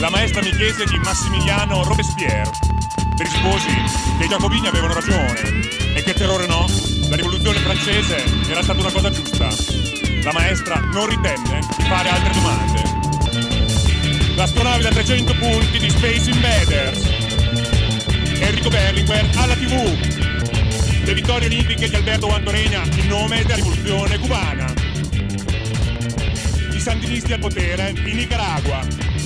La maestra mi chiese di Massimiliano Robespierre. Per i sposi che i giacobini avevano ragione e che terrore no, la rivoluzione francese era stata una cosa giusta. La maestra non ritenne di fare altre domande. L'astronave da 300 punti di Space Invaders. Enrico Berlinguer alla TV. Le vittorie olimpiche di Alberto Antoregna in nome della rivoluzione cubana. I sandinisti al potere in Nicaragua.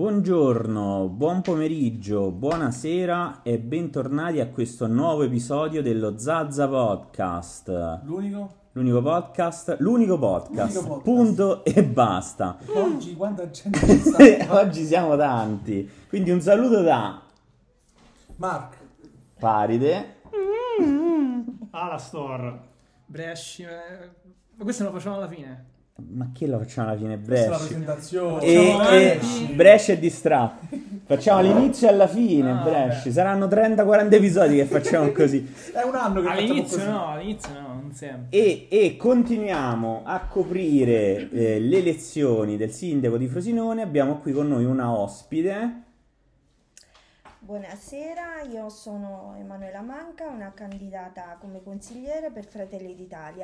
Buongiorno, buon pomeriggio, buonasera e bentornati a questo nuovo episodio dello Zazza Podcast. L'unico? L'unico podcast, l'unico podcast, L'unico podcast. punto e basta. Oggi quanta gente sta? Oggi siamo tanti, quindi un saluto da Mark, Paride. Ala Store. Bresci, eh, ma questo lo facciamo alla fine. Ma che lo facciamo alla fine, Brescia? presentazione. E, Facciamo e Brescia è distratto. Facciamo all'inizio e alla fine, Ah, Brescia. Saranno 30-40 episodi che facciamo così. È un anno che facciamo All'inizio così. no, all'inizio no, non sempre. E, e continuiamo a coprire eh, le elezioni del sindaco di Frosinone. Abbiamo qui con noi una ospite. Buonasera, io sono Emanuela Manca, una candidata come consigliere per Fratelli d'Italia.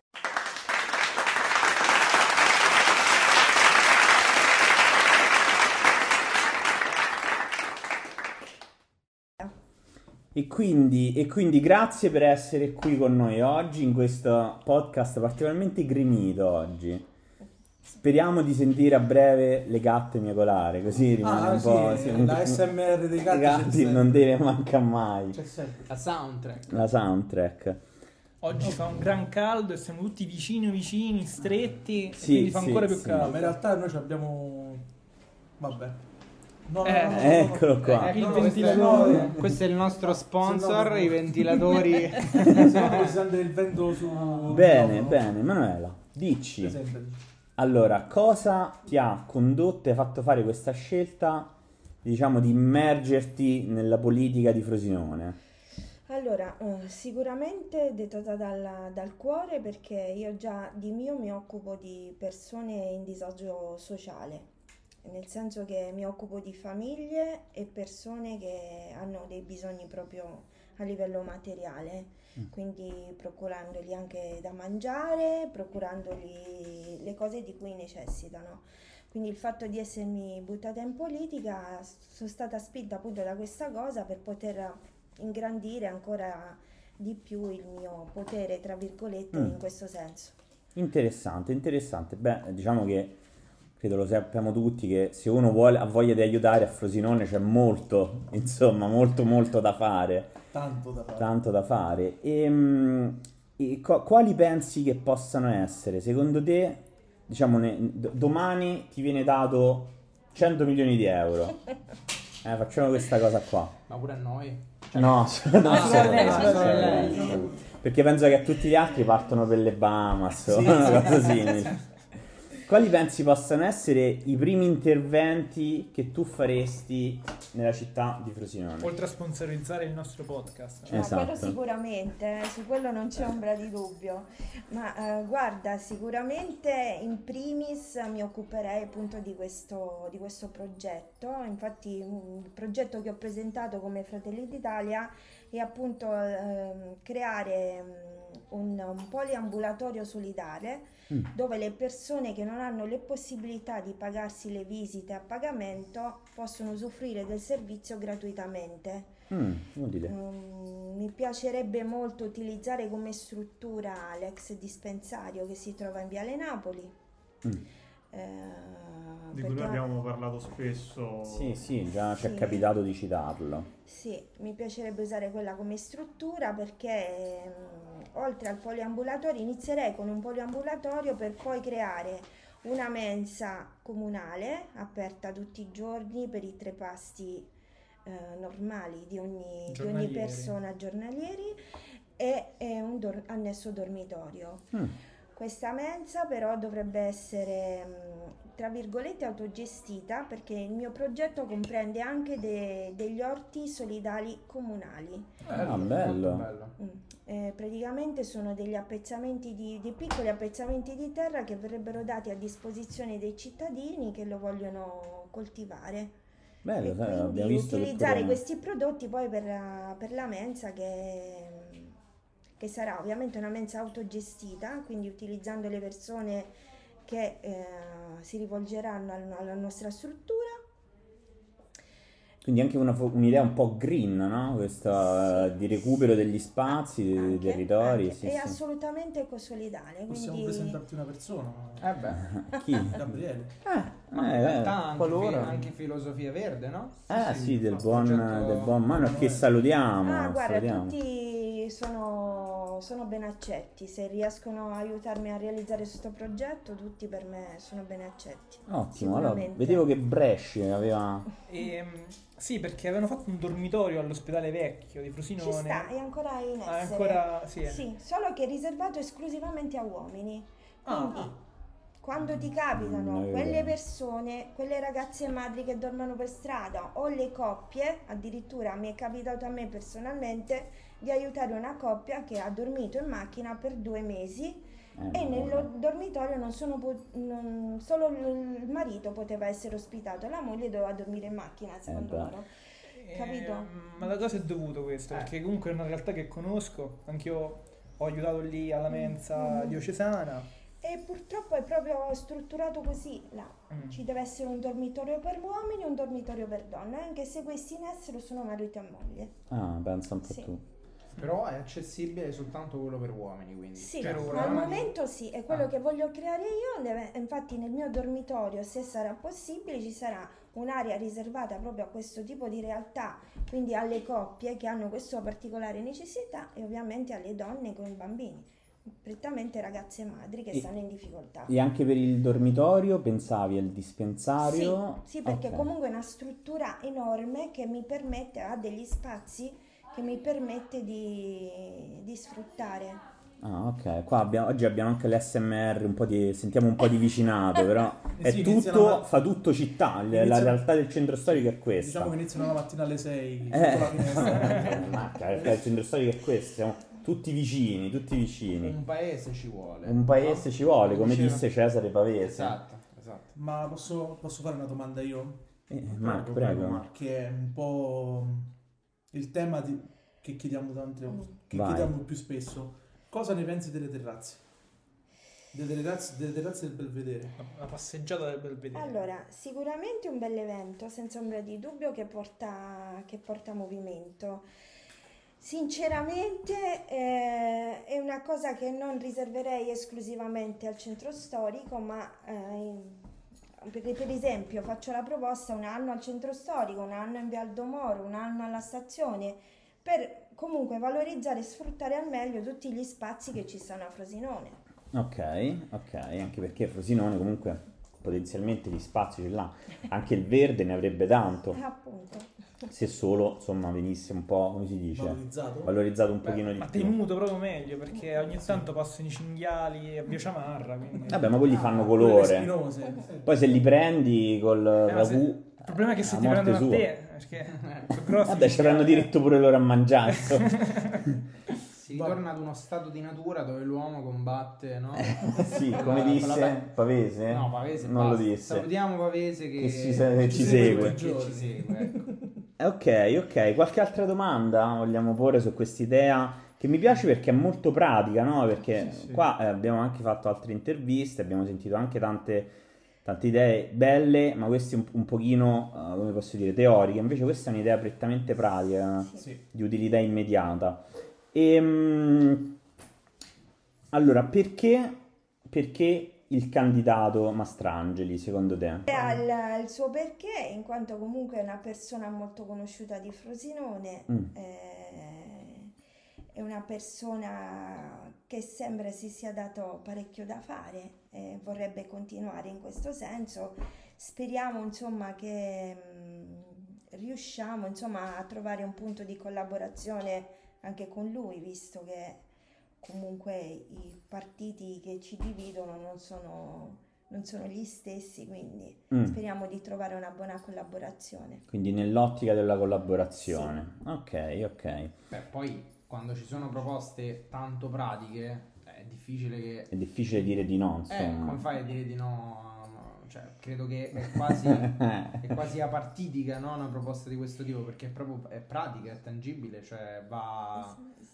E quindi, e quindi grazie per essere qui con noi oggi in questo podcast particolarmente gremito oggi. Speriamo di sentire a breve le gatte miagolare, così rimane Ah, un sì, po'... sì, la SMR dei gatti. gatti non deve mancare mai. La soundtrack. La soundtrack. Oggi fa un gran caldo e siamo tutti vicini vicini, stretti, Sì, e quindi fa sì, ancora più sì. No, ma in caldo. realtà noi ci abbiamo... Vabbè. No, Eh, no, no, Eccolo no. qua. Il Ecco, questo, questo è il nostro sponsor, i ventilatori. Il vento su... Bene, bene. Manuela, dici. Allora, cosa ti ha condotto e fatto fare questa scelta, diciamo, di immergerti nella politica di Frosinone? Allora, eh, sicuramente dettata dal, dal cuore perché io già di mio mi occupo di persone in disagio sociale, nel senso che mi occupo di famiglie e persone che hanno dei bisogni proprio a livello materiale, Mm. quindi procurandogli anche da mangiare, procurandogli le cose di cui necessitano. Quindi il fatto di essermi buttata in politica sono stata spinta appunto da questa cosa per poter ingrandire ancora di più il mio potere, tra virgolette, Mm. in questo senso. Interessante, interessante. Beh, diciamo che credo lo sappiamo tutti che se uno vuole, ha voglia di aiutare a Frosinone c'è molto, insomma, molto molto da fare, Tanto da fare. tanto da fare. E, e co- quali pensi che possano essere? Secondo te, diciamo, ne- d- domani ti viene dato 100 milioni di euro. Eh, facciamo questa cosa qua. Ma pure a noi. No, non Ah, solo solo lei, lei, solo solo lei. lei. Perché penso che tutti gli altri partono per le Bahamas o Sì, una cosa simile. Quali pensi possano essere i primi interventi che tu faresti nella città di Frosinone? Oltre a sponsorizzare il nostro podcast. No, Esatto. quello sicuramente, eh, su quello non c'è ombra di dubbio. Ma eh, guarda, sicuramente in primis mi occuperei appunto di questo, di questo progetto. Infatti, il progetto che ho presentato come Fratelli d'Italia è appunto ehm, creare mm, un, un poliambulatorio solidale Mm. dove le persone che non hanno le possibilità di pagarsi le visite a pagamento possono usufruire del servizio gratuitamente. Mm, utile. Mm, mi piacerebbe molto utilizzare come struttura l'ex dispensario che si trova in Viale Napoli. Mm. eh, Di cui abbiamo parlato spesso. Sì, sì, già ci è Sì. capitato di citarlo. Sì, mi piacerebbe usare quella come struttura perché mm, oltre al poliambulatorio inizierei con un poliambulatorio per poi creare una mensa comunale aperta tutti i giorni per i tre pasti eh, normali di ogni, di ogni persona giornalieri e, e un dor- annesso dormitorio. Mm. Questa mensa però dovrebbe essere, mh, tra virgolette, autogestita perché il mio progetto comprende anche de- degli orti solidali comunali. Ah, Molto bello. bello. Mm. Eh, praticamente sono degli appezzamenti di, dei piccoli appezzamenti di terra che verrebbero dati a disposizione dei cittadini che lo vogliono coltivare. Bello, e sai, quindi abbiamo visto che utilizzare questi prodotti poi per la, per la mensa che, che sarà ovviamente una mensa autogestita, quindi utilizzando le persone che eh, si rivolgeranno al- alla nostra struttura. Quindi anche una un'idea un po' green, no? Questa Sì. di recupero degli spazi, dei Anche- territori. anche, sì, e sì. assolutamente ecosolidale. Possiamo Quindi presentarti una persona, Eh beh, Chi? Gabriele. ma in Eh, realtà eh, anche, qualora. fi- anche filosofia verde, no? Eh sì, del un buon, progetto- del buon Mano che salutiamo. Ah, guarda, salutiamo. tutti sono, sono ben accetti. Se riescono a aiutarmi a realizzare questo progetto, tutti per me sono ben accetti. Ottimo, allora, vedevo che Bresci aveva... Ehm, sì, perché avevano fatto un dormitorio all'ospedale vecchio di Ci Frosinone. sta, è ancora in Ah, è essere. ancora sì. eh. Sì, solo che è riservato esclusivamente a uomini. Ah, Quindi, quando ti Mm, capitano è quelle vero. persone, quelle ragazze madri che dormono per strada o le coppie, addirittura mi è capitato a me personalmente di aiutare una coppia che ha dormito in macchina per due mesi eh, e no, nel dormitorio non sono po- non- solo il marito poteva essere ospitato, la moglie doveva dormire in macchina, secondo beh. loro. Capito? Ehm, ma da cosa è dovuto questo? Eh. Perché comunque è una realtà che conosco, anch'io ho aiutato lì alla mensa Mm. diocesana. E purtroppo è proprio strutturato così là. Mm. Ci deve essere un dormitorio per uomini e un dormitorio per donne, anche se questi in essere sono marito e moglie. Ah, pensa un po' Sì. tu. Però è accessibile soltanto quello per uomini, quindi. Sì, Per ora, al momento sì, è quello Ah. che voglio creare io. infatti nel mio dormitorio, se sarà possibile, ci sarà un'area riservata proprio a questo tipo di realtà, quindi alle coppie che hanno questa particolare necessità e ovviamente alle donne con i bambini, prettamente ragazze madri che E- stanno in difficoltà. E anche per il dormitorio pensavi al dispensario? Sì, sì, perché Ok. comunque è una struttura enorme che mi permette, ha degli spazi che mi permette di, di sfruttare. Ah, ok. Qua abbiamo- oggi abbiamo anche l'SMR, un po' di, sentiamo un po' di vicinato, però è sì, tutto, la- fa tutto città, l- la realtà del centro storico è questa. Diciamo che iniziano la mattina alle 6 Eh. la finestra. Ma la realtà del centro storico è questa, siamo tutti vicini, tutti vicini. Un paese ci vuole. Un paese no? ci vuole, come Diceva- disse Cesare Pavese. Esatto, esatto. Ma posso, posso fare una domanda io? Eh, Marco, Prego, prego. Marco. Che è un po' il tema di- che chiediamo tante che Vai. chiediamo più spesso. Cosa ne pensi delle terrazze? Delle terrazze, delle terrazze del Belvedere? La passeggiata del Belvedere. Allora, sicuramente un bel evento, senza ombra di dubbio, che porta, che porta movimento. Sinceramente eh, è una cosa che non riserverei esclusivamente al centro storico, ma eh, in- per, per esempio faccio la proposta un anno al centro storico, un anno in Via Aldomoro, un anno alla stazione, per comunque valorizzare e sfruttare al meglio tutti gli spazi che ci stanno a Frosinone. Ok, ok, anche perché Frosinone comunque potenzialmente gli spazi ce l'ha, anche il verde ne avrebbe tanto, appunto. Se solo insomma venisse un po', come si dice, Valorizzato? valorizzato un Beh, pochino di Ma più. tenuto proprio meglio perché ogni tanto passano i cinghiali a Via Ciamarra. Quindi... Vabbè, ma quelli fanno Quelle colore. spinose. Poi se li prendi col Eh, ma se- ragù, Il problema è che se la ti prendono a sua. te, perché sono grossi. Vabbè, ci avranno diritto pure loro a mangiare. Si ritorna ad uno stato di natura dove l'uomo combatte, no? sì, Con come la- con la disse be- Pavese. No, Pavese non basta. lo disse. Salutiamo Pavese che, Che ci se- che ci segue segue. Che ci segue, ecco. Ok, ok. Qualche altra domanda vogliamo porre su quest'idea che mi piace perché è molto pratica, no? Perché Sì, sì. qua eh, abbiamo anche fatto altre interviste, abbiamo sentito anche tante, tante idee belle, ma queste un, un pochino, eh, come posso dire, teoriche. Invece questa è un'idea prettamente pratica, Sì. di utilità immediata. Ehm, allora, perché, perché il candidato Mastrangeli, secondo te? Ha il, il suo perché, in quanto comunque è una persona molto conosciuta di Frosinone, Mm. eh, è una persona che sembra si sia dato parecchio da fare e vorrebbe continuare in questo senso. Speriamo insomma che mm, riusciamo insomma a trovare un punto di collaborazione anche con lui, visto che comunque i partiti che ci dividono non sono, non sono gli stessi, quindi Mm. speriamo di trovare una buona collaborazione. Quindi nell'ottica della collaborazione. Ok, ok. Beh, poi quando ci sono proposte tanto pratiche è difficile che... È difficile dire di no, Eh, come insomma. fai a dire di no? Cioè, credo che è quasi, è quasi apartitica no? una proposta di questo tipo perché è proprio è pratica, è tangibile, cioè va... va Sì,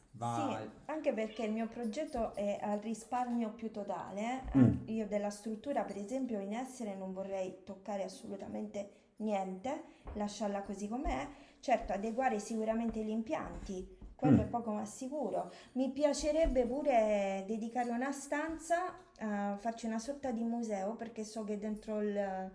anche perché il mio progetto è al risparmio più totale. eh. Mm. Io della struttura, per esempio, in essere non vorrei toccare assolutamente niente, lasciarla così com'è. Certo, adeguare sicuramente gli impianti, quello Mm. è poco ma sicuro. Mi piacerebbe pure dedicare una stanza a farci una sorta di museo perché so che dentro il,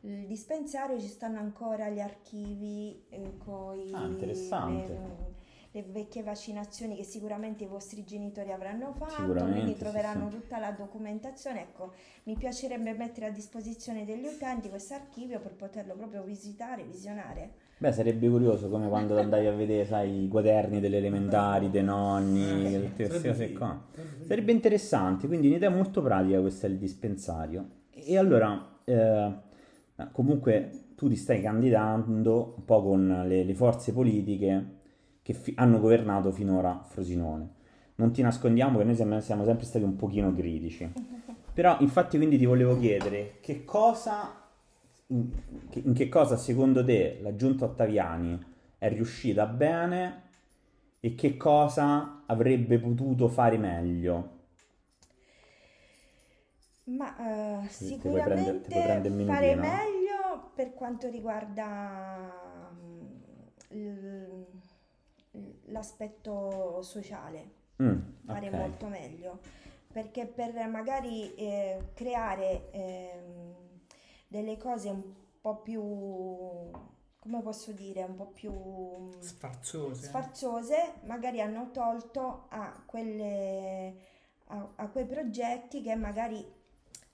il dispensario ci stanno ancora gli archivi eh, con Ah, interessante. le, le vecchie vaccinazioni che sicuramente i vostri genitori avranno fatto, Sicuramente, quindi sì, troveranno sì. tutta la documentazione. Ecco, mi piacerebbe mettere a disposizione degli utenti questo archivio per poterlo proprio visitare, visionare. Beh, sarebbe curioso come quando andavi a vedere, sai, i quaderni delle elementari, dei nonni, Eh, tutte queste sarebbe cose qua. sarebbe interessante, quindi un'idea molto pratica questa del dispensario. E allora, eh, comunque, tu ti stai candidando un po' con le, le forze politiche che fi- hanno governato finora Frosinone. Non ti nascondiamo che noi siamo, siamo sempre stati un pochino critici. Però, infatti, quindi ti volevo chiedere che cosa, in che, in che cosa secondo te la giunta Ottaviani è riuscita bene e che cosa avrebbe potuto fare meglio? Ma ti sicuramente prendere fare meglio per quanto riguarda mm, il- l'aspetto sociale. Mm, fare ok. molto meglio perché per magari eh, creare ehm, delle cose un po' più come posso dire un po' più Sfarzose. sfarzose magari hanno tolto a quelle a, a quei progetti che magari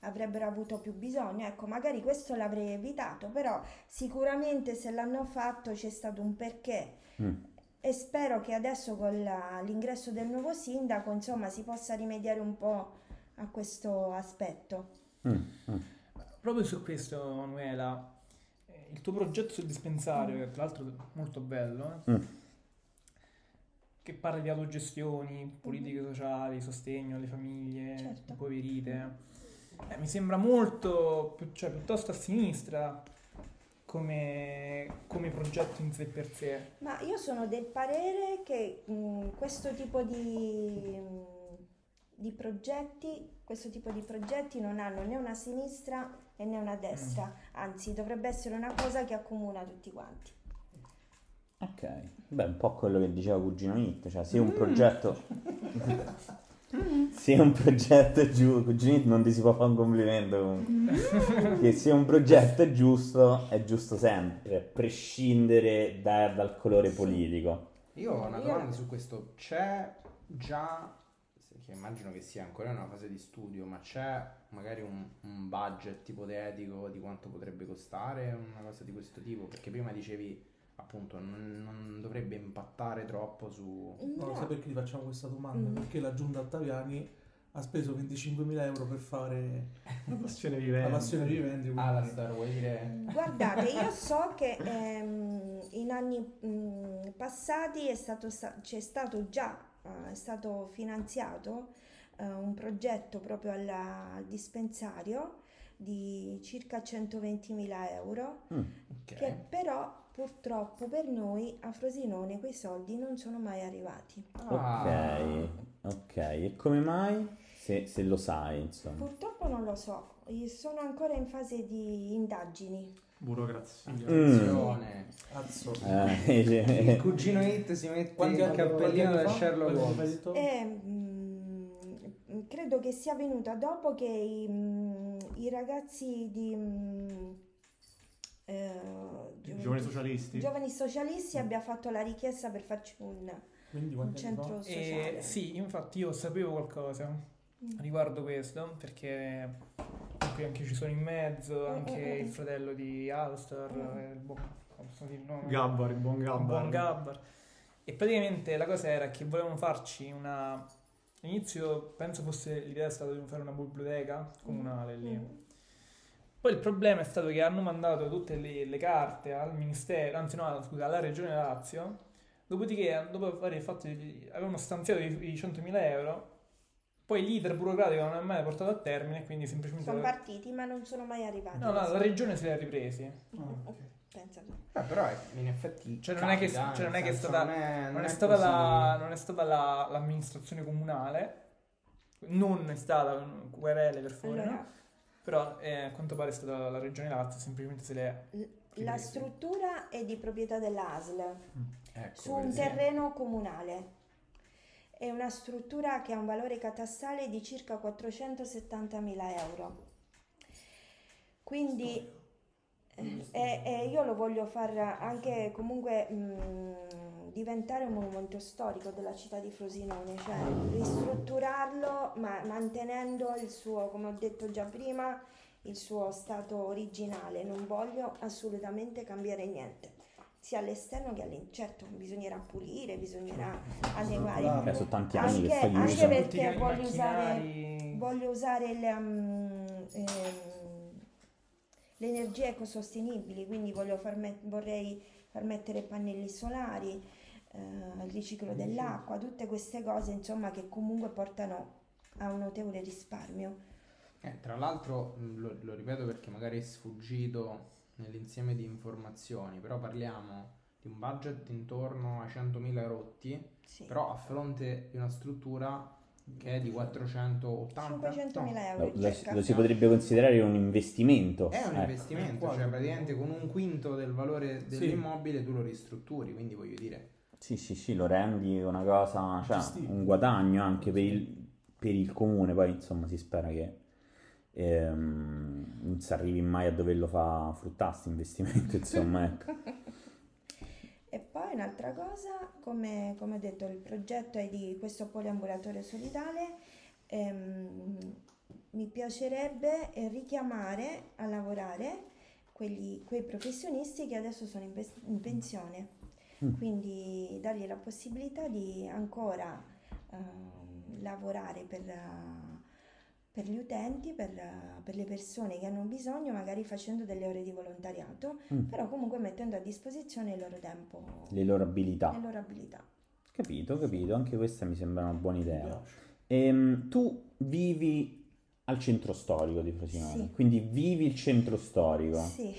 avrebbero avuto più bisogno ecco magari questo l'avrei evitato però sicuramente se l'hanno fatto c'è stato un perché Mm. E spero che adesso con la- l'ingresso del nuovo sindaco, insomma, si possa rimediare un po' a questo aspetto. Mm, mm. Proprio su questo, Manuela, eh, il tuo progetto sul dispensario, che tra l'altro è molto bello, eh, Mm. che parla di autogestioni, politiche sociali, sostegno alle famiglie Certo. impoverite, eh, mi sembra molto, cioè piuttosto a sinistra come, come progetto in sé per sé. Ma io sono del parere che mh, questo tipo di, mh, di progetti, questo tipo di progetti non hanno né una sinistra e né una destra, anzi dovrebbe essere una cosa che accomuna tutti quanti. Ok, beh, un po' quello che diceva Cugino Hit, cioè se un Mm. progetto... se un progetto è giusto, non ti si può fare un complimento comunque, che se un progetto è giusto, è giusto sempre, a prescindere da- dal colore politico. Io ho una domanda su questo. C'è già, che immagino che sia ancora in una fase di studio, ma c'è magari un, un budget ipotetico di quanto potrebbe costare una cosa di questo tipo? Perché prima dicevi appunto non, non dovrebbe impattare troppo su... Non lo No. sai perché ti facciamo questa domanda? Mm. Perché la giunta Ottaviani ha speso 25.000 euro per fare La passione la vivente. passione vivente. Ah, la star, vuoi dire... Guardate, io so che ehm, in anni mh, passati è stato, sta- c'è stato già, eh, è stato finanziato eh, un progetto proprio alla- al dispensario di circa 120.000 euro, Mm. Ok. che però purtroppo per noi a Frosinone quei soldi non sono mai arrivati. Ah. Ok, ok, e come mai? Se, se lo sai, insomma. Purtroppo non lo so, io sono ancora in fase di indagini. Burocrazia. Mm. Eh, Il cugino Hit si mette Quanti il cappellino fa? Sherlock Holmes. detto? E, mm, credo che sia venuta dopo che i, mm, i ragazzi di mm, eh, Giovani socialisti. giovani socialisti abbia fatto la richiesta per farci un, un anni fa? centro E sociale. sì, infatti io sapevo qualcosa Mm. riguardo questo, perché qui anche ci sono in mezzo, anche Mm, mm, il mm. fratello di Alistair, Mm. eh, il dire il nome? Gabbar, il buon Il Gabbar. buon Gabbar. E praticamente la cosa era che volevano farci una all'inizio penso fosse l'idea è stata di fare una biblioteca comunale lì. Poi il problema è stato che hanno mandato tutte le, le carte al ministero, anzi no, scusa, alla regione Lazio, dopodiché dopo aver fatto, avevano stanziato i, i 100.000 euro, poi l'iter burocratico non è mai portato a termine, quindi semplicemente... Sono partiti ma non sono mai arrivati. No, no, la regione se li ha ripresi. Ah, ok. Pensa tu. Beh, però in effetti Cioè, non è che- capita, cioè, non è che è stata- non è, Non non è è stata, la, non è stata la- l'amministrazione comunale, non è stata querele per favore, Allora, no? Però eh, a quanto pare è stata la regione Lazio, semplicemente se le la struttura è di proprietà dell'ASL Ecco, su un terreno comunale. È una struttura che ha un valore catastale di circa 470.000 euro. Quindi eh, e- e io lo voglio far anche comunque mh, diventare un monumento storico della città di Frosinone, cioè ristrutturarlo ma mantenendo il suo, come ho detto già prima, il suo stato originale. Non voglio assolutamente cambiare niente, sia all'esterno che all'interno. Certo, bisognerà pulire, bisognerà adeguare. Eh, sono tanti anni che Anche- fai anche Tutti perché voglio usare- Voglio usare le, um, ehm, le energie ecosostenibili, quindi voglio far met- vorrei far mettere pannelli solari, eh, il riciclo dell'acqua, tutte queste cose insomma che comunque portano a un notevole risparmio. Eh, tra l'altro, mh, lo, lo ripeto perché magari è sfuggito nell'insieme di informazioni, però parliamo di un budget intorno a 100.000 rotti, Sì. però a fronte di una struttura che è di 480 500.000 no, euro Lo, lo- circa. lo si potrebbe considerare un investimento. È un Ecco. investimento, Eh, cioè praticamente con un quinto del valore Sì. dell'immobile tu lo ristrutturi, quindi voglio dire, Sì, sì, sì, lo rendi una cosa, cioè un guadagno anche per il, per il comune, poi insomma si spera che ehm, non si arrivi mai a doverlo fare fruttare questo investimento, insomma, ecco. E poi un'altra cosa, come, come ho detto, il progetto è di questo poliambulatorio solidale. ehm, mi piacerebbe richiamare a lavorare quegli- quei professionisti che adesso sono in, pes- in pensione. Mm. Quindi dargli la possibilità di ancora ehm, lavorare per, eh, per gli utenti, per, eh, per le persone che hanno bisogno, magari facendo delle ore di volontariato Mm. però comunque mettendo a disposizione il loro tempo Le loro abilità. le loro abilità. Capito, capito, anche questa mi sembra una buona idea. Ehm, tu vivi al centro storico di Frosinone, Sì. quindi vivi il centro storico. Sì,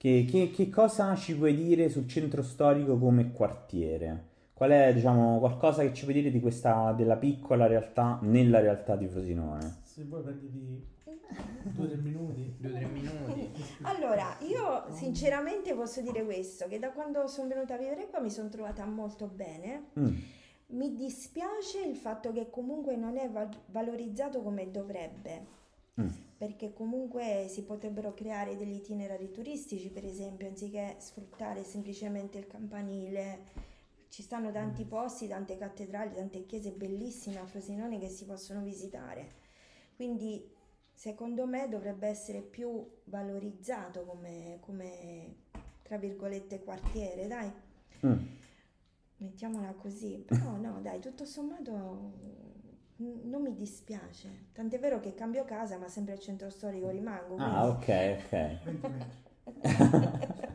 Che, che- che cosa ci puoi dire sul centro storico come quartiere? Qual è, diciamo, qualcosa che ci puoi dire di questa, della piccola realtà nella realtà di Frosinone? Se vuoi prenditi due o tre minuti. due o tre minuti. allora io sinceramente posso dire questo, che da quando sono venuta a vivere qua mi sono trovata molto bene. Mm, Mi dispiace il fatto che comunque non è val- valorizzato come dovrebbe, mm. perché comunque si potrebbero creare degli itinerari turistici, per esempio, anziché sfruttare semplicemente il campanile. Ci stanno tanti posti, tante cattedrali, tante chiese bellissime a Frosinone che si possono visitare. Quindi secondo me dovrebbe essere più valorizzato come, come tra virgolette quartiere, dai. Mm. Mettiamola così, però no, dai, tutto sommato mm, non mi dispiace. Tant'è vero che cambio casa, ma sempre al centro storico rimango. Ah, quindi- ok, ok. 20 metri.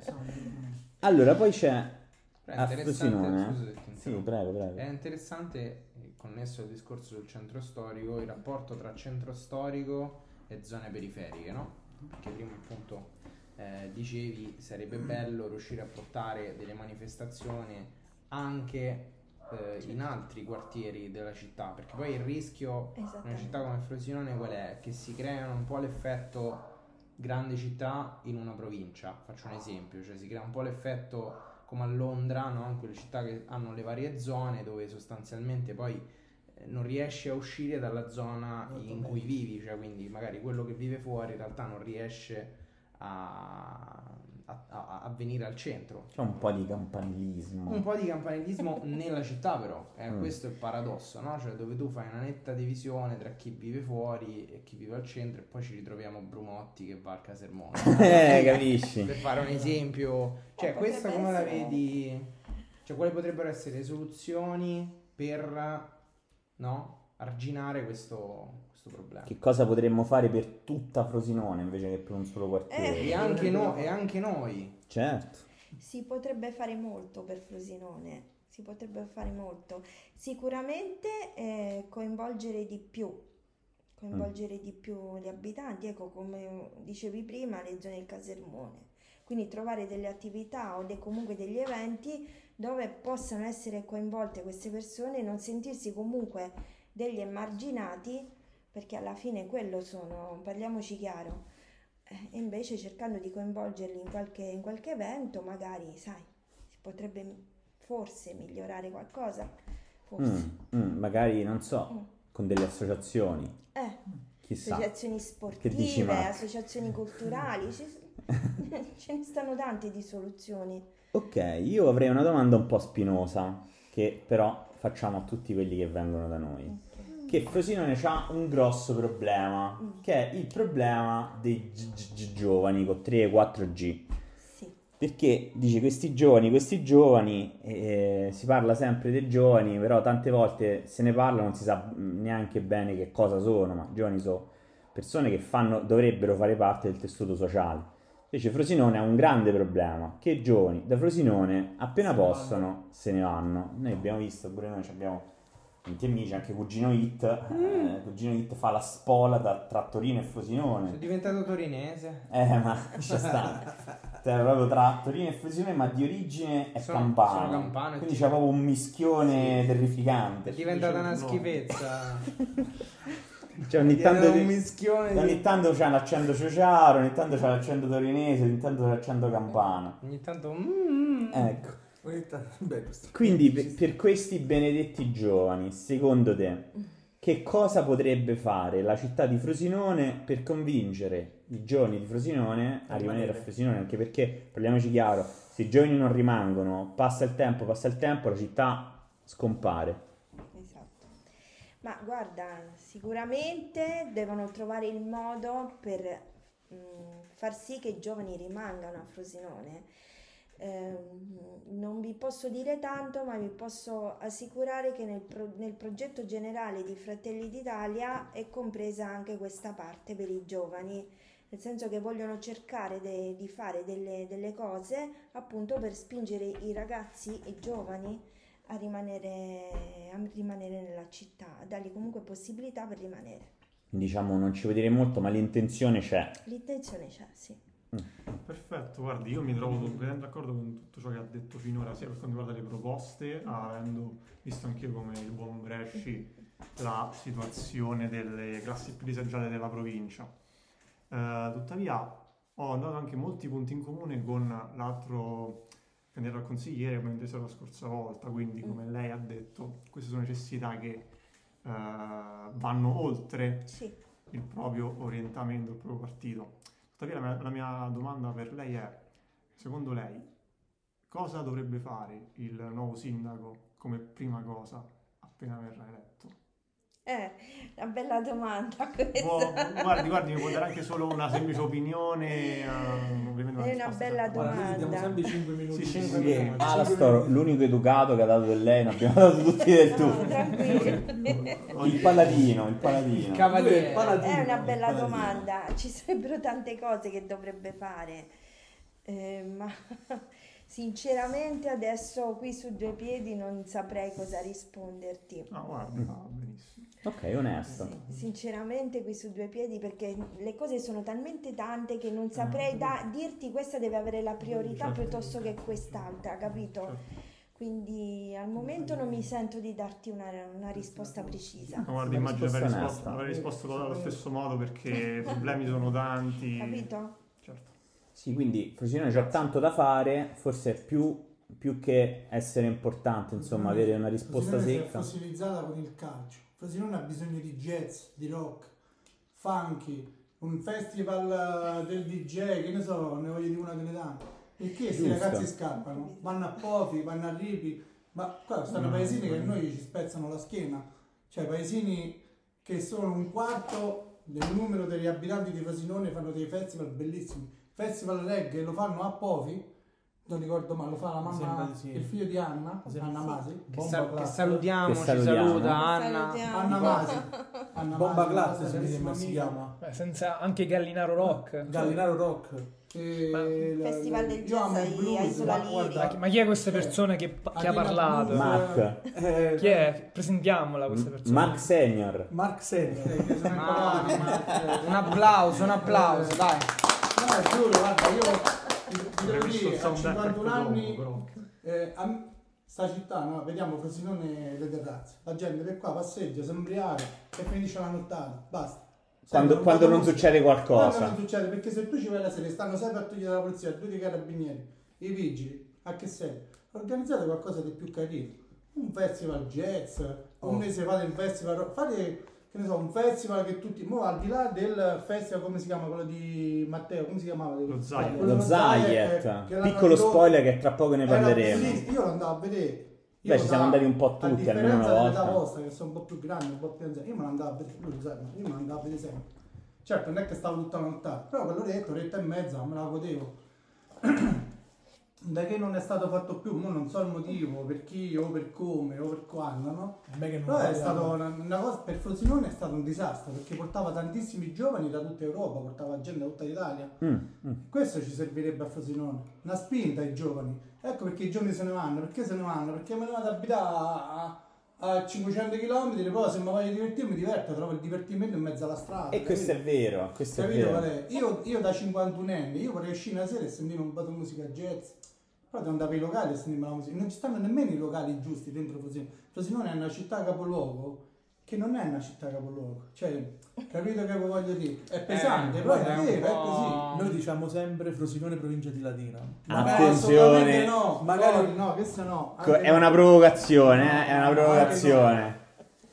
Siamo a 20 metri. Allora, poi c'è è interessante, ti Sì, prego, prego. È interessante, eh, connesso al discorso del centro storico, il rapporto tra centro storico e zone periferiche, no? Perché prima appunto eh, dicevi sarebbe bello riuscire a portare delle manifestazioni anche eh, in altri quartieri della città, perché poi il rischio in una città come Frosinone qual è? Che si creano un po' l'effetto grande città in una provincia, faccio un esempio, cioè si crea un po' l'effetto come a Londra, no? in quelle città che hanno le varie zone dove sostanzialmente poi eh, non riesci a uscire dalla zona in cui vivi, cioè quindi magari quello che vive fuori in realtà non riesce a, a- a- a venire al centro. C'è un po' di campanilismo. Un po' di campanilismo nella città però, eh, Mm. questo è il paradosso, no? Cioè dove tu fai una netta divisione tra chi vive fuori e chi vive al centro e poi ci ritroviamo Brumotti che va al Casermone. Eh, capisci? per fare un esempio, cioè Eh, questa come la vedi? Cioè quali potrebbero essere le soluzioni per no? arginare questo, questo problema. Che cosa potremmo fare per tutta Frosinone invece che per un solo quartiere? Eh. E anche, no- e anche noi. Certo. Si potrebbe fare molto per Frosinone, si potrebbe fare molto. Sicuramente eh, coinvolgere di più, coinvolgere di più gli abitanti, ecco come dicevi prima, le zone del Casermone. Quindi trovare delle attività o de- comunque degli eventi dove possano essere coinvolte queste persone e non sentirsi comunque degli emarginati, perché alla fine quello sono, parliamoci chiaro. Eh, E invece cercando di coinvolgerli in qualche, in qualche evento, magari, sai, si potrebbe forse migliorare qualcosa. Forse. Mm, mm, magari, non so, Mm. con delle associazioni. Eh, Chissà. associazioni dici, sportive, Marco? associazioni culturali, ci- ce ne stanno tante di soluzioni. Ok, io avrei una domanda un po' spinosa, che però facciamo a tutti quelli che vengono da noi. Che Frosinone ha un grosso problema, Mm. che è il problema dei gi- gi- gi- giovani con 3 4 G. Sì, Perché dice questi giovani, questi giovani, eh, si parla sempre dei giovani, però tante volte se ne parla non si sa neanche bene che cosa sono, ma giovani sono persone che fanno, dovrebbero fare parte del tessuto sociale. Invece Frosinone ha un grande problema, che i giovani da Frosinone appena possono se ne vanno. Noi abbiamo visto, pure noi abbiamo tanti amici, anche Cugino Hit, eh, Cugino Hit fa la spola da- tra Torino e Sono Frosinone. diventato torinese. Eh, ma c'è sta. Cioè, proprio tra Torino e Frosinone, ma di origine è Sono- campano. sono campano Quindi c'è proprio un mischione È terrificante. diventata una No. schifezza. Cioè, ogni È tanto, un mischione di... ogni tanto c'è l'accento ciociaro, ogni tanto c'è l'accento torinese, ogni tanto c'è l'accento campano. Ogni tanto... mm, Ecco. Quindi per, per questi benedetti giovani, secondo te, che cosa potrebbe fare la città di Frosinone per convincere i giovani di Frosinone a rimanere a. Frosinone? Anche perché, parliamoci chiaro, se i giovani non rimangono, passa il tempo, passa il tempo, la città scompare. esatto. Ma guarda, sicuramente devono trovare il modo per mm, far sì che i giovani rimangano a Frosinone. Ehm, non vi posso dire tanto, ma vi posso assicurare che nel, pro- nel progetto generale di Fratelli d'Italia è compresa anche questa parte per i giovani, nel senso che vogliono cercare de- di fare delle, delle cose appunto per spingere i ragazzi e i giovani a rimanere, a rimanere nella città, a dargli comunque possibilità per rimanere. Diciamo, non ci vuoi dire molto, ma l'intenzione c'è. L'intenzione c'è, sì. Perfetto, guardi, io mi trovo completamente d'accordo con tutto ciò che ha detto finora, sia per quanto riguarda le proposte, avendo visto anch'io come il buon Bresci la situazione delle classi più disagiate della provincia. Eh, tuttavia, ho notato anche molti punti in comune con l'altro candidato al consigliere, come inteso la scorsa volta, quindi come lei ha detto, queste sono necessità che eh, vanno oltre Sì. il proprio orientamento, il proprio partito. Tuttavia la mia, la mia domanda per lei è, secondo lei, cosa dovrebbe fare il nuovo sindaco come prima cosa appena verrà eletto? Eh, una bella domanda questa. Può- guardi, guardi, mi può dare anche solo una semplice opinione, ovviamente È una bella certa. Guarda, domanda. sempre 5 minuti. Sì, di- cinque Che minuti. Alastor, l'unico educato che ha dato del lei, ne abbiamo dato tutti del tu. No. Il paladino, il paladino. Il cavaliere. Paladino, È una bella domanda, ci sarebbero tante cose che dovrebbe fare, Eh, ma sinceramente adesso qui su due piedi non saprei cosa risponderti. Ah, guardi, va benissimo. Ok, onesto. Sì, sinceramente qui su due piedi perché le cose sono talmente tante che non saprei da- dirti questa deve avere la priorità Certo. piuttosto che quest'altra, capito? Certo. Quindi al momento non mi sento di darti una, una risposta precisa. Ma guardi, Una immagino aver risposta risposto, onesta. aver risposto allo stesso modo perché i problemi sono tanti. Capito? Sì, quindi Frosinone c'ha tanto da fare, forse è più, più che essere importante, insomma, avere una risposta Frosinone si è secca. fossilizzata con il calcio. Frosinone ha bisogno di jazz, di rock, funky, un festival eh, del DJ, che ne so, ne voglio di una delle tante. E che questi ragazzi scappano? Vanno a Pofi, vanno a Ripi, ma qua stanno No, paesini che a no. noi ci spezzano la schiena. Cioè paesini che sono un quarto del numero degli abitanti di Frosinone fanno dei festival bellissimi. Festival reggae lo fanno a Pofi, non ricordo male, lo fa la mamma, sì. il figlio di Anna, Anna. Masi, Che, Bomba sa- che salutiamo, Che ci salutiamo. saluta Anna. Salutiamo. Anna Masi. Anna Bomba Glass, si chiama. Eh, senza anche Gallinaro Rock. Gallinaro Rock. Ma- il- Festival del jazz a blues, Isola ma Lirica. Ma chi, ma chi è questa Cioè, persona che, che ha parlato? Mark. Eh, Chi è? Presentiamola questa persona. Mark Senior. Mark Senior. eh, Ma- ma- Un applauso, un applauso, Eh, dai. No, giuro, guarda, io Avrei devo dire, a sound effect 51 dopo, anni, eh, a sta città, no? vediamo Frosinone e le terrazze. La gente per qua passeggia, si embriaga e finisce la nottata. Basta. Quando, quando non succede Quando qualcosa. non succede, perché se tu ci vai la sera, stanno sempre a togliere la polizia, due dei carabinieri, i vigili, a che serve? Organizzate qualcosa di più carino. Un festival jazz, Oh. un mese fate un festival, fate che ne so, un festival che tutti, mo al di là del festival, come si chiama quello di Matteo, come si chiamava? Lo Zayet. Lo Zayet. Piccolo spoiler che tra poco ne Era parleremo. bellissimo, io lo andavo a vedere. Io Beh, ci siamo andati un po' a tutti, almeno una volta. vostra, che sono un po' più grandi, un po' più anziani, io me lo andavo a vedere, lo ma io me lo andavo a vedere sempre. Certo, non è che stavo tutta la nottata, però quell'oretta, oretta e mezza me la godevo. Da che non è stato fatto più, mo non so il motivo, per chi o per come o per quando, no? Non Però è stato una, una cosa, per Frosinone è stato un disastro, perché portava tantissimi giovani da tutta Europa, portava gente da tutta l'Italia. Mm, mm. Questo ci servirebbe a Frosinone, una spinta ai giovani. Ecco perché i giovani se ne vanno, perché se ne vanno? Perché me ne vado ad abitare a, a 500 km, poi se mi voglio divertire mi diverto, trovo il divertimento in mezzo alla strada. E questo è capito? vero, questo è Capito vero. qual è? Io, io da 51 anni, io vorrei uscire una sera e sentire un po' di musica jazz. Però devo andare ai locali e sentire la musica. Non ci stanno nemmeno i locali giusti dentro Frosinone. Frosinone è una città capoluogo che non è una città capoluogo. Cioè, capito che voglio dire? È pesante, Eh, però è vero, è così. Noi diciamo sempre Frosinone provincia di Latina. Ma Attenzione. assolutamente no, Magari- no, questo no. Anche È una no. provocazione, eh? È una provocazione.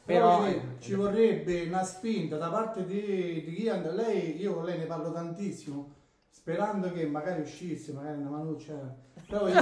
Però Però- ci vorrebbe una spinta da parte di, di chi and- lei, io con lei ne parlo tantissimo, sperando che magari uscisse, magari una manuccia. Però vedi,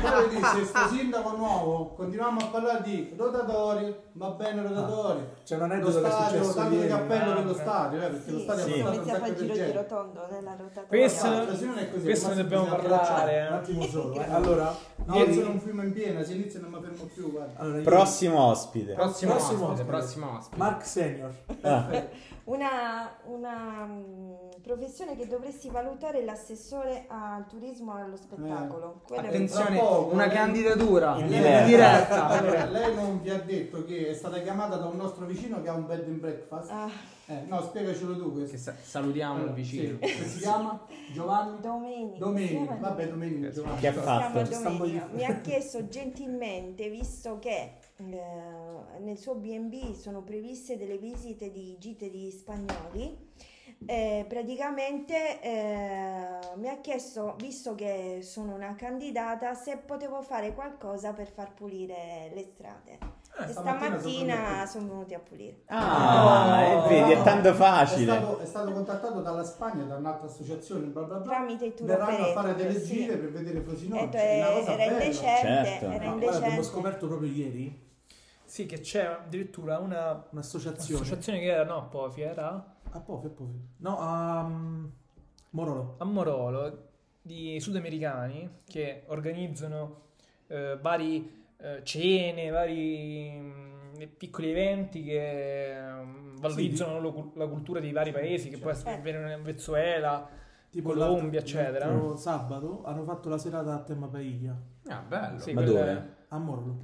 però vedi, se sto sindaco nuovo continuiamo a parlare di rotatori, va bene rotatori. C'è un Lo aneddoto che è stadio, successo tanto di cappello Ah, per lo ok. stadio, eh, perché lo Sì, stadio Sì. ha portato un Iniziamo sacco a di giro di gente. rotondo nella rotatoria. Questo- No, è così, questo ne dobbiamo parlare, abbracciare. Un attimo solo. eh. Eh. Allora, No, ieri- sono un film in piena, si inizia e non mi fermo più, guarda. allora, ieri- Prossimo ospite. Prossimo, Prossimo ospite, ospite. prossimo ospite. Mark Senior. Ah, Una, una, mm, professione che dovresti valutare l'assessore al turismo e allo spettacolo. Quello è- Attenzione, poco, una lei- candidatura In in diretta. diretta. Allora, lei non vi ha detto che è stata chiamata da un nostro vicino che ha un bed and breakfast? Ah, Eh, no, spiegacelo tu questo. Che sa- salutiamo il Allora, vicino. sì, che si chiama? Giovanni? Domenico. Domenico. Vabbè, Domenico, Giovanni. Che ha si fatto? Domenico. Mi ha chiesto gentilmente, visto che eh, nel suo B&B sono previste delle visite di gite di spagnoli, eh, praticamente eh, mi ha chiesto, visto che sono una candidata, se potevo fare qualcosa per far pulire le strade. e stamattina sono stamattina venuti. sono venuti a pulire. Ah, e vedi, è tanto È facile. stato, è stato contattato dalla Spagna, da un'altra associazione, bla bla bla. Tramite i tour Verranno a fare delle sì. gite per vedere Frosinone. Eh, È era bella. indecente, Certo. era No, guarda, indecente. abbiamo scoperto proprio ieri Sì, che c'è addirittura una un'associazione. associazione che era, no, a Pofi, era A Pofi, a Pofi. No, a mm, Morolo. a Morolo di sudamericani che organizzano eh, vari eh, cene, vari mm, piccoli eventi che mm, valorizzano lo cul- la cultura dei vari paesi, che poi Certo. avvengono in Venezuela, Tipo Colombia, eccetera. l'altro Sabato hanno fatto la serata a tema Paiglia. Ah, bello. Sì, Ma dove? A Morolo.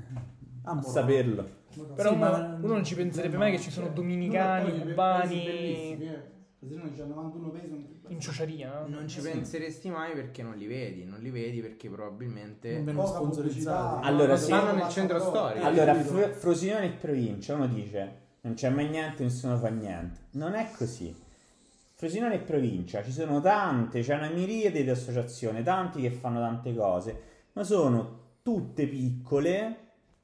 A A Morolo. saperlo. Però Sì, uno, ma- uno non ci penserebbe mai che ci sono dominicani, no, cubani eh. Frosinone c'ha 91 paesi. sono più in ciociaria, no? Non ci penseresti mai perché non li vedi, non li vedi perché probabilmente Non vengono sponsorizzati. Allora, sì. Stanno nel centro storico. Allora. Fro- Frosinone e provincia, uno dice non c'è mai niente, nessuno fa niente. Non è così. Frosinone e provincia, ci sono tante, c'è una miriade di associazioni, tanti che fanno tante cose, ma sono tutte piccole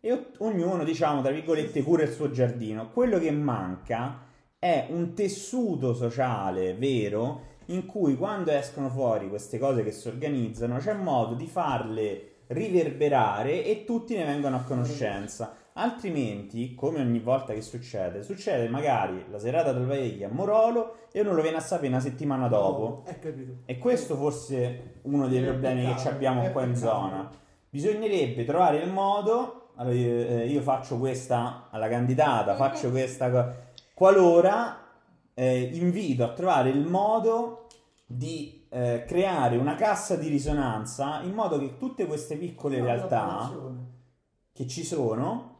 e ognuno, diciamo, tra virgolette, cura il suo giardino. Quello che manca è un tessuto sociale vero in cui quando escono fuori queste cose che si organizzano c'è modo di farle riverberare e tutti ne vengono a conoscenza. Altrimenti, come ogni volta che succede, succede magari la serata del Vaeghi a Morolo e uno lo viene a sapere una settimana dopo. Eh, capito. E questo forse è uno dei problemi che peccato, ci abbiamo qua in peccato. zona. Bisognerebbe trovare il modo. Allora, io, eh, io faccio questa alla candidata, faccio questa. Qualora eh, invito a trovare il modo di eh, creare una cassa di risonanza in modo che tutte queste piccole No, realtà che ci sono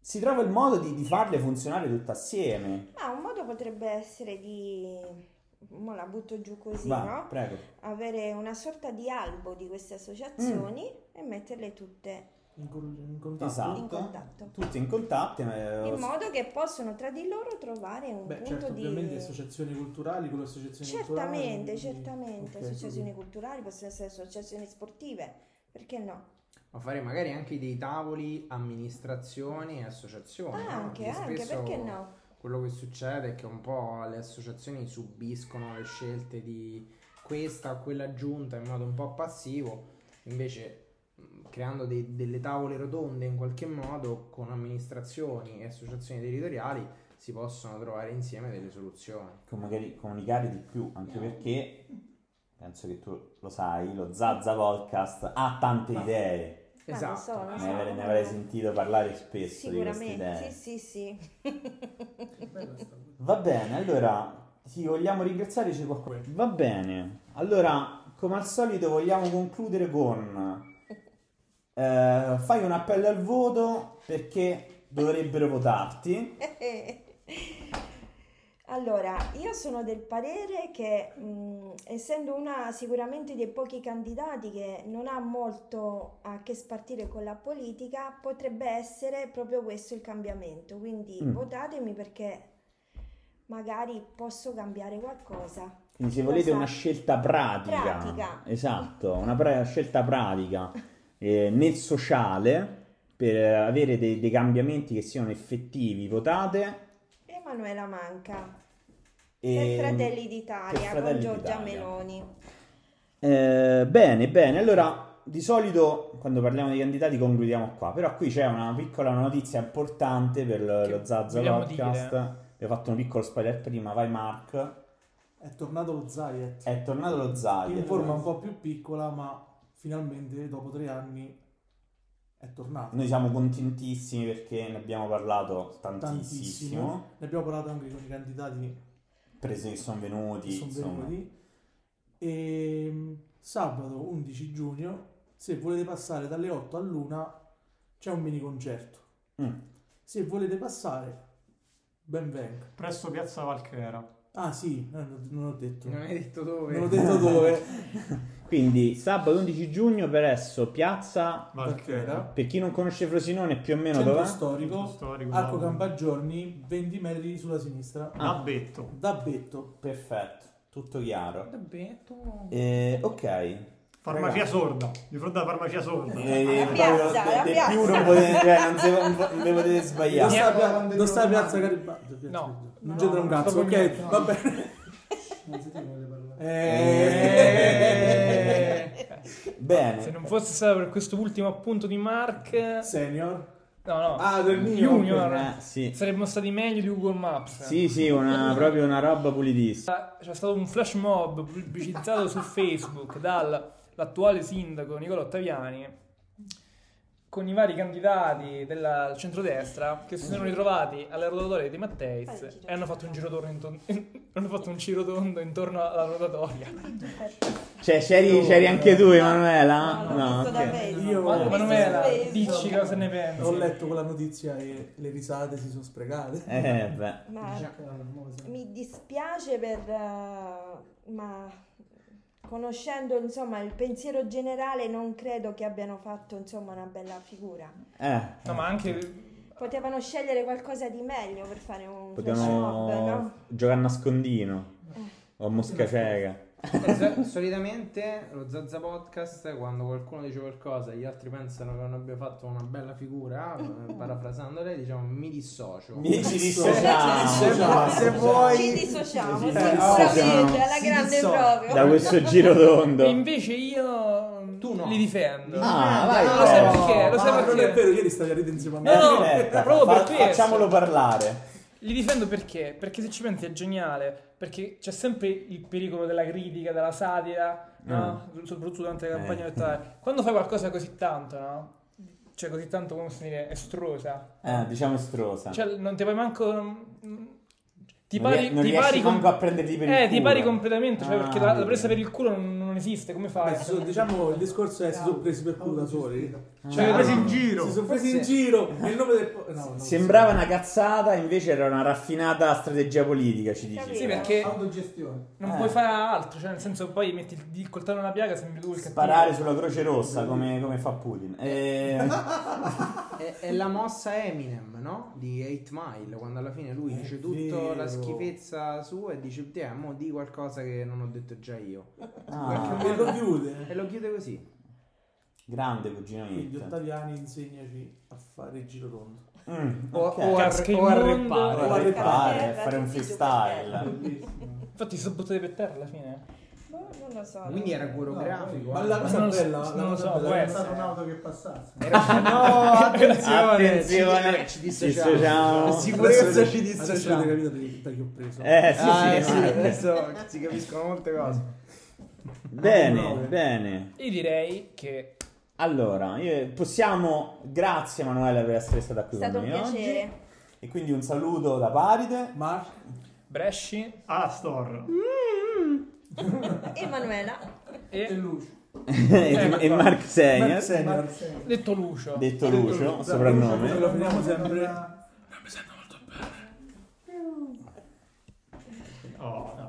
si trova il modo di, di farle funzionare tutte assieme. Ah, un modo potrebbe essere di... Mo la butto giù così, Va, no? prego. Avere una sorta di albo di queste associazioni e metterle tutte In, in contatto. Esatto. in contatto. Tutti in contatto. eh, In modo che possono tra di loro trovare un Beh, punto certo, di... ovviamente associazioni culturali con le associazioni Certamente, culturali. quindi- certamente, ok, associazioni culturali, possono essere associazioni sportive, perché no? Ma fare magari anche dei tavoli, amministrazioni e associazioni. no? anche, Perché anche, perché no? Quello che succede è che un po' le associazioni subiscono le scelte di questa o quella giunta in modo un po' passivo, invece creando dei- delle tavole rotonde in qualche modo con amministrazioni e associazioni territoriali si possono trovare insieme delle soluzioni. con magari comunicare di più, anche perché penso che tu lo sai, lo Zazza Podcast ha tante idee. Ma lo so, Ne so. avrai, ne avrai sentito parlare spesso di queste Sicuramente, idee. sì, sì, sì. Va bene, allora ti vogliamo ringraziare, c'è qualcuno. Va bene, allora come al solito vogliamo concludere con eh, fai un appello al voto perché dovrebbero votarti. Allora, io sono del parere che, mh, essendo una sicuramente dei pochi candidati che non ha molto a che spartire con la politica, potrebbe essere proprio questo il cambiamento. Quindi Mm. votatemi perché magari posso cambiare qualcosa. Quindi se volete una scelta pratica, Pratica. esatto, una pra- scelta pratica eh, nel sociale per avere dei, dei cambiamenti che siano effettivi, votate. Emanuela Manca, E... per Fratelli per d'Italia, Fratelli con Giorgia d'Italia. Meloni. Eh, bene, bene, allora di solito quando parliamo di candidati concludiamo qua, però qui c'è una piccola notizia importante per lo Che Zazza vogliamo Podcast. dire? Abbiamo fatto un piccolo spoiler prima, vai Mark. È tornato lo Zayet. È tornato lo in Zayet. forma un po' più piccola, ma finalmente dopo tre anni è tornato. Noi siamo contentissimi perché ne abbiamo parlato Tantissimo. tantissimo. Ne abbiamo parlato anche con i candidati Presi che sono venuti, che sono insomma. venuti. E mm, sabato 11 giugno, se volete passare dalle 8 all'1, c'è un mini concerto. Mm. Se volete passare, ben venga. Presso Piazza Valchera. Ah sì, eh, non ho detto. Non hai detto dove? Non ho detto dove. Quindi sabato 11 giugno presso Piazza Valchera. Per chi non conosce Frosinone, più o meno Centro dov'è? storico, Centro storico, Arco no. Cambagiorni, 20 metri sulla sinistra. Da Betto. Da Betto. Perfetto, tutto chiaro. Betto. Eh, ok. Farmacia Ragazzi. sorda. Di fronte alla farmacia sorda. Eh, La proprio piazza, de- la del piazza. più non potete, cioè, non, potete Dove sbagliare. sta, Niente. pia- dove sta Piazza Garibaldi? No. Non No, c'entra un cazzo, ok? no. Va bene. Non si ti vuole parlare. Eh. Se Bene, non fosse stato per questo ultimo appunto di Mark, Senior. no, no, Ah, del mio. Junior, eh, sì. saremmo stati meglio di Google Maps. Sì, sì, una, proprio una roba pulitissima. C'è stato un flash mob pubblicizzato su Facebook dall'attuale sindaco Nicola Ottaviani con i vari candidati del centrodestra che si sono ritrovati alle rotatorie di Matteis e hanno fatto un girotondo intorno, hanno fatto un girotondo intorno alla rotatoria. Cioè, c'eri, c'eri anche tu, Emanuela? No, l'ho visto da ok. Facebook. Io- L'ho visto Manuela, su Facebook. dici cosa ne pensi? Ho letto quella notizia e le risate si sono sprecate. Eh, beh. Ma mi dispiace per... eh, ma conoscendo insomma il pensiero generale non credo che abbiano fatto insomma una bella figura. Eh, No, ma anche Potevano scegliere qualcosa di meglio per fare un flash potevano mob, no? giocare a nascondino Eh. o a mosca cieca. So- solitamente lo Zazza Podcast, quando qualcuno dice qualcosa e gli altri pensano che non abbia fatto una bella figura, eh, parafrasando lei, diciamo mi dissocio. Mi ci Se, dissociamo. se vuoi, Ci dissociamo, Ci sicuramente, dissociamo. alla grande proprio. da questo giro tondo. E invece io Tu no. li difendo. Ah, vai. No, lo sai perché? Lo sai Ah, non perché? è vero, ieri stavi a ridere insieme a me. No, no, Aspetta, proprio per fa- questo. facciamolo parlare. Li difendo perché? Perché se ci pensi è geniale, perché c'è sempre il pericolo della critica, della satira, no? soprattutto durante le campagne Eh. elettorali. Quando fai qualcosa così tanto, no? Cioè così tanto, come si dire, estrosa. Eh, diciamo estrosa. Cioè non ti poi manco... mm, Ti non pari, non ti riesci pari com- manco a prenderti per il Eh, culo. ti pari completamente, cioè Ah, perché la, la presa per il culo non, non esiste, come fai? Beh, sono- diciamo il discorso è si sono presi per culo da soli. Cioè, Ah. presi in giro. Si sono presi in giro. E il nome del. po- No, no, Sembrava una cazzata, invece era una raffinata strategia politica, ci dici. Sì, perché Autogestione. non Eh. puoi fare altro, cioè nel senso poi metti il, il coltello nella piaga sembri tu il cattivo. Sparare sulla croce rossa come, come fa Putin. Eh, è, è la mossa Eminem, no? Di 8 Mile, quando alla fine lui È dice tutta la schifezza sua e dice, te, mo di qualcosa che non ho detto già io. ah, E lo chiude. E lo chiude così. grande cugino Quindi. Ottaviani insegnaci a fare il giro tondo. Mm, O, ok. o a, Casca o a reppare. O a ripare, terra, fare un freestyle. Infatti si sono buttati per terra alla fine. Boh, non lo so. Quindi era coreografico. Ma eh. la cosa non lo so, bella, la non lo cosa so, bella stata un'auto che passasse. Era- no, attenzione, Attenzione, ci, ci ci dissociamo. dissociamo. Per Sicurezza ci avete- Adesso dissociamo. avete capito chi ho preso. Eh sì, Ah, sì, sì, sì. adesso si capiscono molte cose. Bene, ah, bene. Io direi che... Allora, possiamo... Grazie Emanuele per essere stata qui È stato con un piacere. Oggi. E quindi un saluto da Paride, Mark, Bresci, Astor, mm-hmm. Emanuela e, e Lucio. e, e Mark Senior, Mark Senior. Mark Senior. detto Lucio, detto Lucio, Lucio soprannome. Lo finiamo sempre. Non mi sento molto bene. Oh.